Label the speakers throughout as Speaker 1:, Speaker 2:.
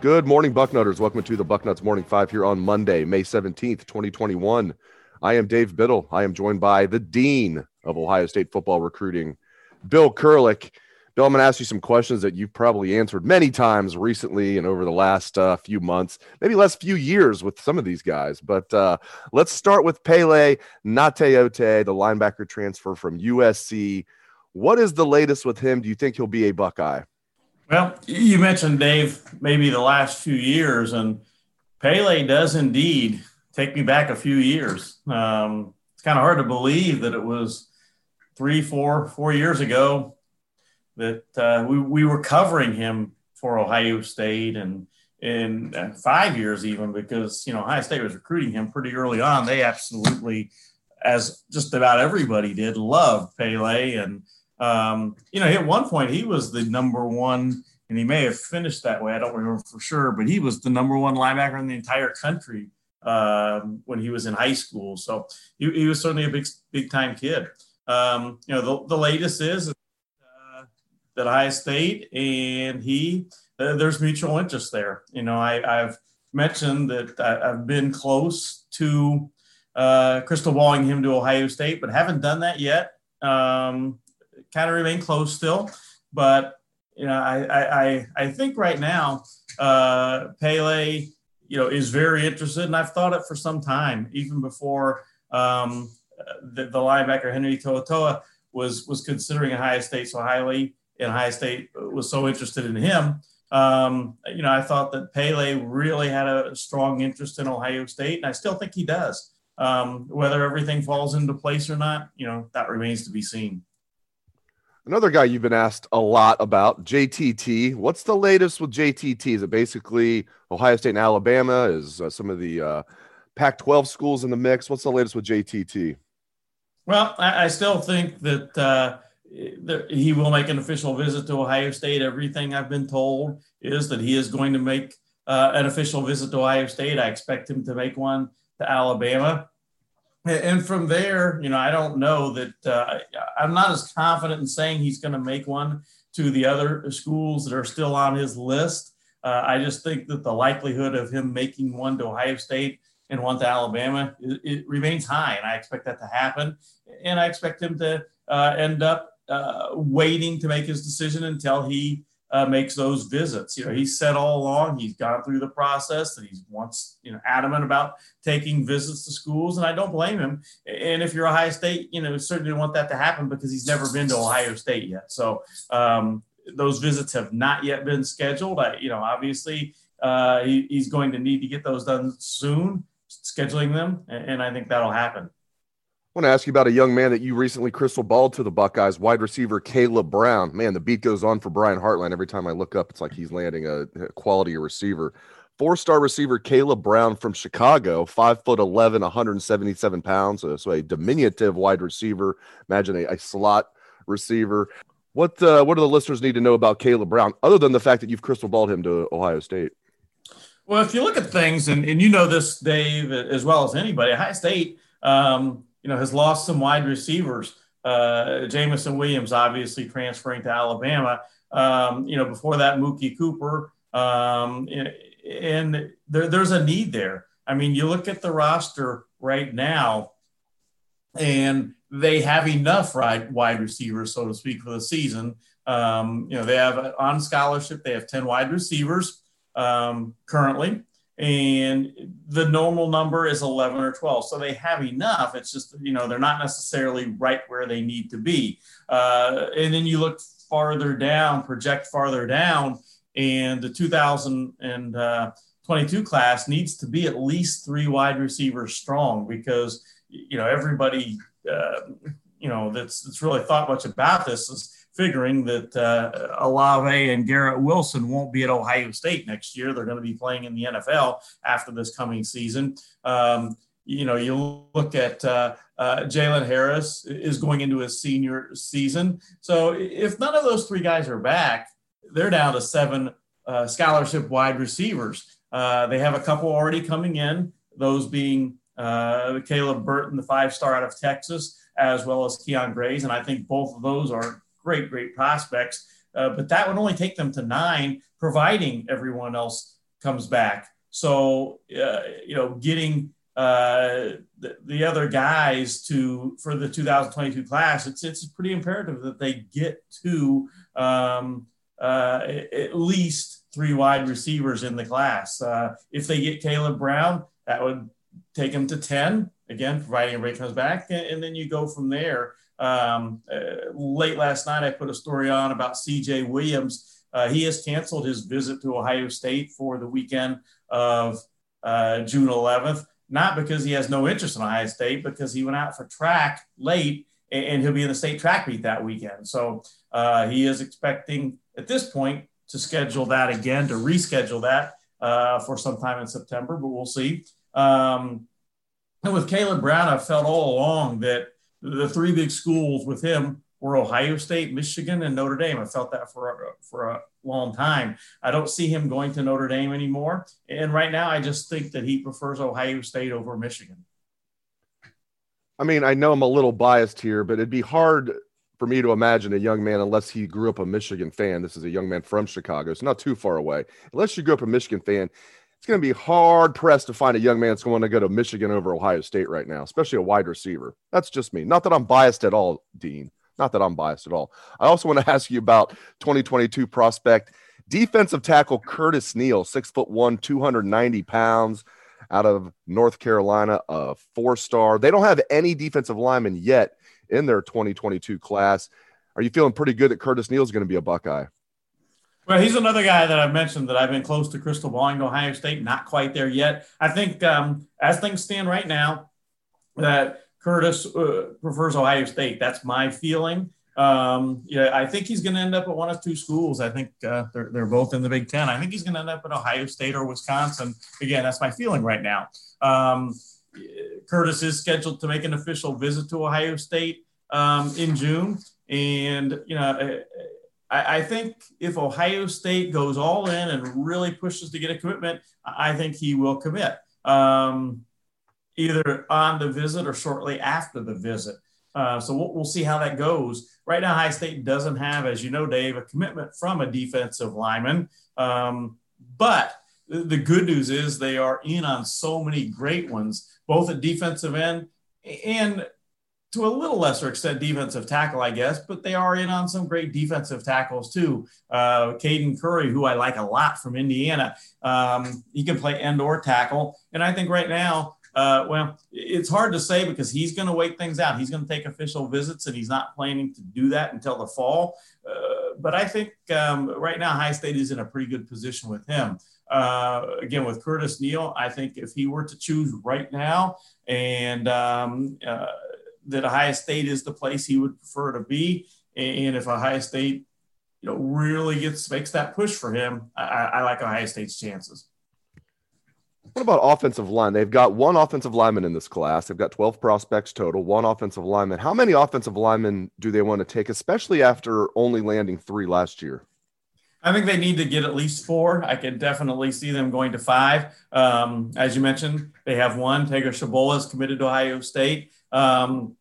Speaker 1: Good morning, Bucknutters. Welcome to the Bucknuts Morning Five here on Monday, May 17th, 2021. I am Dave Biddle. I am joined by the Dean of Ohio State football recruiting, Bill Kurelic. Bill, I'm going to ask you some questions that you've probably answered many times recently and over the last uh, few months, maybe last few years with some of these guys. But uh, let's start with Pele Gaoteote, the linebacker transfer from USC. What is the latest with him? Do you think he'll be a Buckeye?
Speaker 2: Well, you mentioned Dave, maybe the last few years, and Pele does indeed take me back a few years. Um, it's kind of hard to believe that it was three, four, four years ago that uh, we, we were covering him for Ohio State and in five years even because you know Ohio State was recruiting him pretty early on. They absolutely, as just about everybody did, loved Pele and um, you know, at one point he was the number one, and he may have finished that way. I don't remember for sure, but he was the number one linebacker in the entire country um, when he was in high school. So he, he was certainly a big, big time kid. Um, you know, the, the latest is uh, that Ohio State and he, uh, there's mutual interest there. You know, I, have mentioned that I, have been close to uh, crystal balling him to Ohio State, but haven't done that yet. Um, kind of remain close still. But you know, I I I think right now uh, Pele, you know, is very interested, and I've thought it for some time, even before um, the, the linebacker Henry To'oTo'o was was considering Ohio State so highly, and Ohio State was so interested in him. Um, you know, I thought that Pele really had a strong interest in Ohio State, and I still think he does. Um, whether everything falls into place or not, you know, that remains to be seen.
Speaker 1: Another guy you've been asked a lot about, JTT. What's the latest with JTT? Is it basically Ohio State and Alabama? Is uh, some of the uh, Pac 12 schools in the mix? What's the latest with JTT?
Speaker 2: Well, I, I still think that uh, he will make an official visit to Ohio State. Everything I've been told is that he is going to make uh, an official visit to Ohio State. I expect him to make one to Alabama and from there, you know, I don't know that uh, I'm not as confident in saying he's going to make one to the other schools that are still on his list. Uh, I just think that the likelihood of him making one to Ohio State and one to Alabama it, it remains high, and I expect that to happen. And I expect him to uh, end up uh, waiting to make his decision until he uh, makes those visits. You know, he said all along he's gone through the process that he's once you know adamant about taking visits to schools, and I don't blame him. And if you're Ohio State, you know, certainly want that to happen because he's never been to Ohio State yet. So um, those visits have not yet been scheduled. I, you know, obviously uh, he, he's going to need to get those done soon, scheduling them, and, and I think that'll happen.
Speaker 1: I want to ask you about a young man that you recently crystal balled to the Buckeyes, wide receiver Caleb Brown. Man, the beat goes on for Brian Hartline. Every time I look up, it's like he's landing a, quality receiver. Four star receiver Caleb Brown from Chicago, five foot 11, 177 pounds. So, so a diminutive wide receiver. Imagine a, a slot receiver. What uh, what do the listeners need to know about Caleb Brown, other than the fact that you've crystal balled him to Ohio State?
Speaker 2: Well, if you look at things, and, and you know this, Dave, as well as anybody, Ohio State, um, you know, has lost some wide receivers. Uh, Jameson Williams obviously transferring to Alabama. Um, you know, before that, Mookie Cooper. Um, and there, there's a need there. I mean, you look at the roster right now, and they have enough right, wide receivers, so to speak, for the season. Um, you know, they have on scholarship, they have 10 wide receivers um, currently, and the normal number is 11 or 12. So they have enough. It's just, you know, they're not necessarily right where they need to be. Uh, and then you look farther down, project farther down, and the 2022 class needs to be at least three wide receivers strong because, you know, everybody, uh, you know, that's, that's really thought much about this is figuring that uh, Olave and Garrett Wilson won't be at Ohio State next year. They're going to be playing in the NFL after this coming season. Um, you know, you look at uh, uh, Jaylen Harris is going into his senior season. So if none of those three guys are back, they're down to seven uh, scholarship wide receivers. Uh, they have a couple already coming in, those being uh, Caleb Burton, the five star out of Texas, as well as Kyion Grayes. And I think both of those are great, great prospects. Uh, but that would only take them to nine, providing everyone else comes back. So, uh, you know, getting uh, the, the, other guys to for the 2022 class, it's it's pretty imperative that they get to um, uh, at least three wide receivers in the class. Uh, if they get Caleb Brown, that would take them to 10 again, providing everybody comes back, and, and then you go from there. Um, uh, late last night, I put a story on about CJ Williams. Uh, he has canceled his visit to Ohio State for the weekend of uh, June 11th, not because he has no interest in Ohio State, because he went out for track late and, and he'll be in the state track meet that weekend. So uh, he is expecting at this point to schedule that again, to reschedule that uh, for sometime in September, but we'll see. Um, and with Caleb Brown, I've felt all along that the three big schools with him were Ohio State, Michigan, and Notre Dame. I felt that for for a long time. I don't see him going to Notre Dame anymore, and right now I just think that he prefers Ohio State over Michigan.
Speaker 1: I mean, I know I'm a little biased here, but it'd be hard for me to imagine a young man unless he grew up a Michigan fan. This is a young man from Chicago, it's not too far away. Unless you grew up a Michigan fan, it's going to be hard pressed to find a young man that's going to go to Michigan over Ohio State right now, especially a wide receiver. That's just me. Not that I'm biased at all, Dean. Not that I'm biased at all. I also want to ask you about 2022 prospect defensive tackle Curtis Neal, six foot one, 290 pounds, out of North Carolina, a four star. They don't have any defensive linemen yet in their 2022 class. Are you feeling pretty good that Curtis Neal is going to be a Buckeye?
Speaker 2: Well, he's another guy that I've mentioned that I've been close to crystal balling Ohio State, not quite there yet. I think um, as things stand right now, that Curtis uh, prefers Ohio State. That's my feeling. Um, yeah, I think he's going to end up at one of two schools. I think uh, they're, they're both in the Big Ten. I think he's going to end up at Ohio State or Wisconsin. Again, that's my feeling right now. Um, Curtis is scheduled to make an official visit to Ohio State um, in June. And, you know, I, I, think if Ohio State goes all in and really pushes to get a commitment, I think he will commit um, either on the visit or shortly after the visit. Uh, so we'll, we'll, see how that goes. Right now, Ohio State doesn't have, as you know, Dave, a commitment from a defensive lineman. Um, but the good news is they are in on so many great ones, both at defensive end and to a little lesser extent defensive tackle, I guess, but they are in on some great defensive tackles too. Uh, Caden Curry, who I like a lot from Indiana, um, he can play end or tackle. And I think right now, uh, well, it's hard to say because he's going to wait things out. He's going to take official visits and he's not planning to do that until the fall. Uh, but I think um, right now, Ohio State is in a pretty good position with him. Uh, again, with Curtis Neal, I think if he were to choose right now and um, uh, that Ohio State is the place he would prefer to be. And if Ohio State, you know, really gets makes that push for him, I, I like Ohio State's chances.
Speaker 1: What about offensive line? They've got one offensive lineman in this class. They've got 12 prospects total, one offensive lineman. How many offensive linemen do they want to take, especially after only landing three last year?
Speaker 2: I think they need to get at least four. I can definitely see them going to five. Um, as you mentioned, they have one. Tegra Tshabola is committed to Ohio State. Um,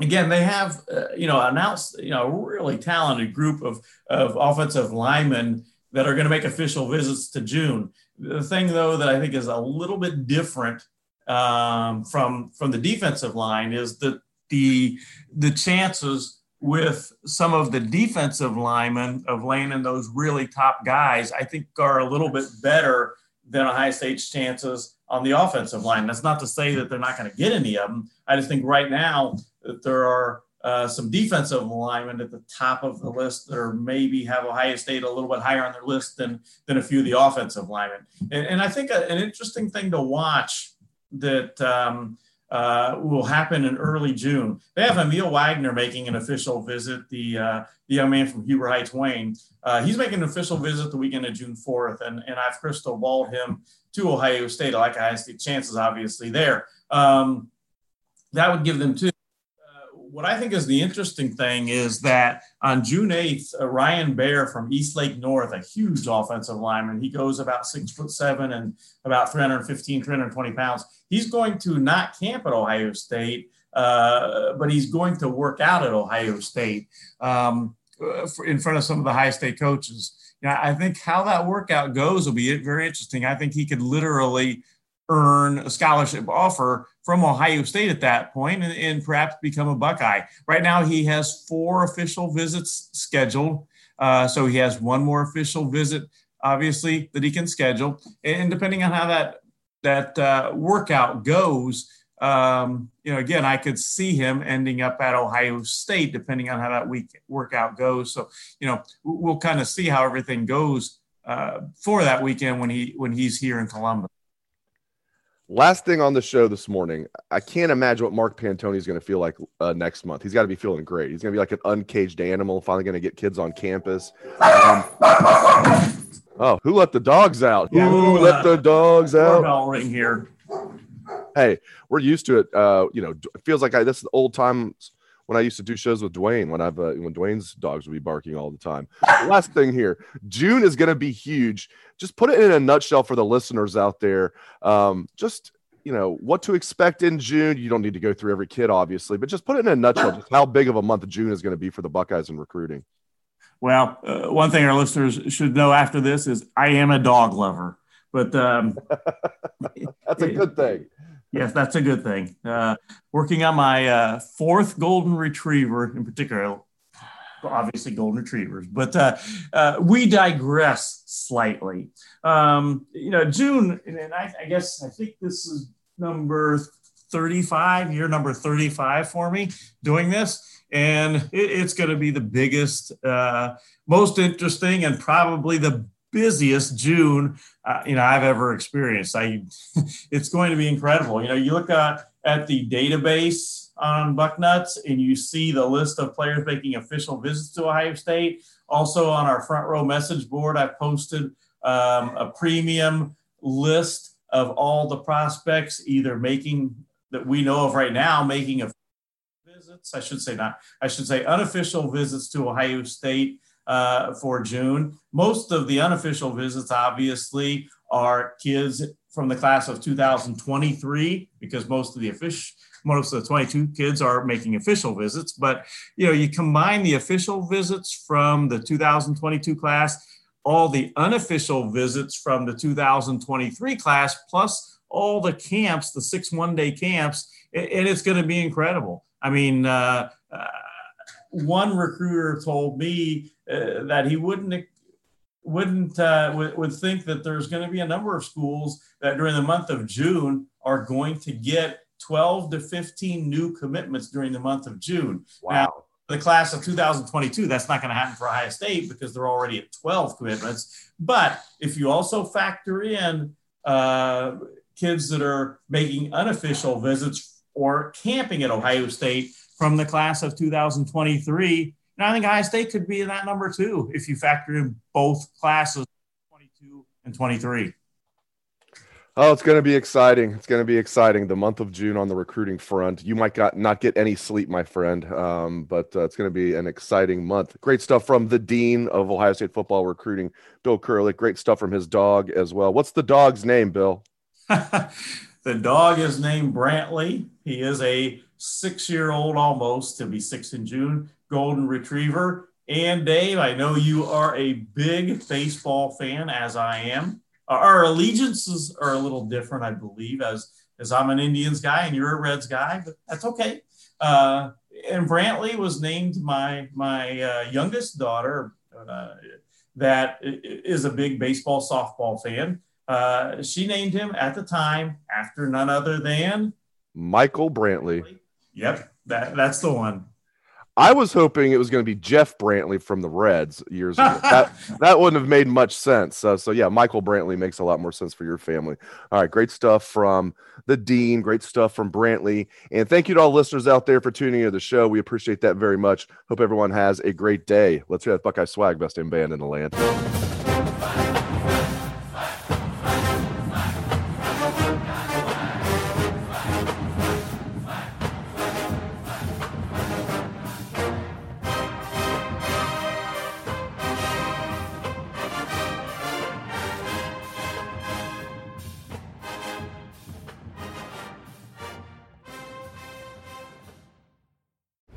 Speaker 2: again, they have, uh, you know, announced, you know, a really talented group of, of offensive linemen that are going to make official visits to June. The thing, though, that I think is a little bit different um, from from the defensive line is that the the chances with some of the defensive linemen of landing those really top guys, I think, are a little bit better than Ohio State's chances on the offensive line. That's not to say that they're not going to get any of them. I just think right now that there are uh, some defensive linemen at the top of the list that are maybe have Ohio State a little bit higher on their list than than a few of the offensive linemen. And, and I think a, an interesting thing to watch that um, uh, will happen in early June. They have Emil Wagner making an official visit, the, uh, the young man from Huber Heights, Wayne. Uh, he's making an official visit the weekend of June 4th, and, and I've crystal balled him to Ohio State. I like Ohio State chances, obviously, there. Um, that would give them two what I think is the interesting thing is that on June 8th, uh, Ryan Baer from Eastlake North, a huge offensive lineman, he goes about six foot seven and about 315, 320 pounds. He's going to not camp at Ohio State, uh, but he's going to work out at Ohio State um, uh, in front of some of the Ohio State coaches. Yeah, I think how that workout goes will be very interesting. I think he could literally earn a scholarship offer from Ohio State at that point and, and, perhaps become a Buckeye. Right now, he has four official visits scheduled. Uh, so he has one more official visit, obviously, that he can schedule. And depending on how that that uh, workout goes, um, you know, again, I could see him ending up at Ohio State, depending on how that week workout goes. So, you know, we'll kind of see how everything goes uh, for that weekend when he when he's here in Columbus.
Speaker 1: Last thing on the show this morning, I can't imagine what Mark Pantoni is going to feel like uh, next month. He's got to be feeling great. He's going to be like an uncaged animal, finally going to get kids on campus. Um, oh, who let the dogs out?
Speaker 2: Yeah,
Speaker 1: who let the dogs out?
Speaker 2: Bell ring here.
Speaker 1: Hey, we're used to it. Uh, you know, it feels like I, this is old times when I used to do shows with Dwayne, when I've uh, when Dwayne's dogs would be barking all the time. Last thing here, June is going to be huge. Just put it in a nutshell for the listeners out there. Um, just you know what to expect in June. You don't need to go through every kid, obviously, but just put it in a nutshell. Just how big of a month of June is going to be for the Buckeyes in recruiting.
Speaker 2: Well, uh, one thing our listeners should know after this is I am a dog lover, but um,
Speaker 1: that's a good thing.
Speaker 2: Yes, that's a good thing. Uh, working on my uh, fourth golden retriever in particular, obviously golden retrievers, but uh, uh we digress slightly. Um, you know, June, and I, I, guess I think this is number 35, year number 35 for me doing this. And it, it's going to be the biggest, uh, most interesting, and probably the busiest June uh, you know I've ever experienced. I it's going to be incredible. You know, you look at at the database on Bucknuts and you see the list of players making official visits to Ohio State. Also on our front row message board, I posted um, a premium list of all the prospects either making that we know of right now making visits. I should say not. I should say unofficial visits to Ohio State uh, for June. Most of the unofficial visits, obviously, are kids from the class of 2023 because most of the official most of the 22 kids are making official visits but you know you combine the official visits from the 2022 class all the unofficial visits from the 2023 class plus all the camps the six one day camps and it's going to be incredible i mean uh, uh, one recruiter told me uh, that he wouldn't wouldn't uh, would, would think that there's going to be a number of schools that during the month of June are going to get 12 to 15 new commitments during the month of June.
Speaker 1: Wow. Now,
Speaker 2: the class of 2022, that's not going to happen for Ohio State because they're already at 12 commitments. But if you also factor in uh, kids that are making unofficial visits or camping at Ohio State, from the class of 2023. And I think Ohio State could be in that number too if you factor in both classes, 22 and 23.
Speaker 1: Oh, it's going to be exciting. It's going to be exciting. The month of June on the recruiting front. You might got, not get any sleep, my friend, um, but uh, it's going to be an exciting month. Great stuff from the dean of Ohio State football recruiting, Bill Kurelic. Great stuff from his dog as well. What's the dog's name, Bill?
Speaker 2: the dog is named Brantley. He is a six year old almost to be six in June, golden retriever. And Dave, I know you are a big baseball fan, as I am. Our allegiances are a little different, I believe, as as I'm an Indians guy and you're a Reds guy, but that's okay. Uh, and Brantley was named my my uh, youngest daughter, uh, that is a big baseball softball fan. Uh, she named him at the time after none other than
Speaker 1: Michael Brantley.
Speaker 2: Yep, that that's the one.
Speaker 1: I was hoping it was going to be Jeff Brantley from the Reds years ago. that that wouldn't have made much sense. Uh, so yeah, Michael Brantley makes a lot more sense for your family. All right, great stuff from the Dean. Great stuff from Brantley. And thank you to all listeners out there for tuning into the show. We appreciate that very much. Hope everyone has a great day. Let's hear that Buckeye swag, best in band in the land.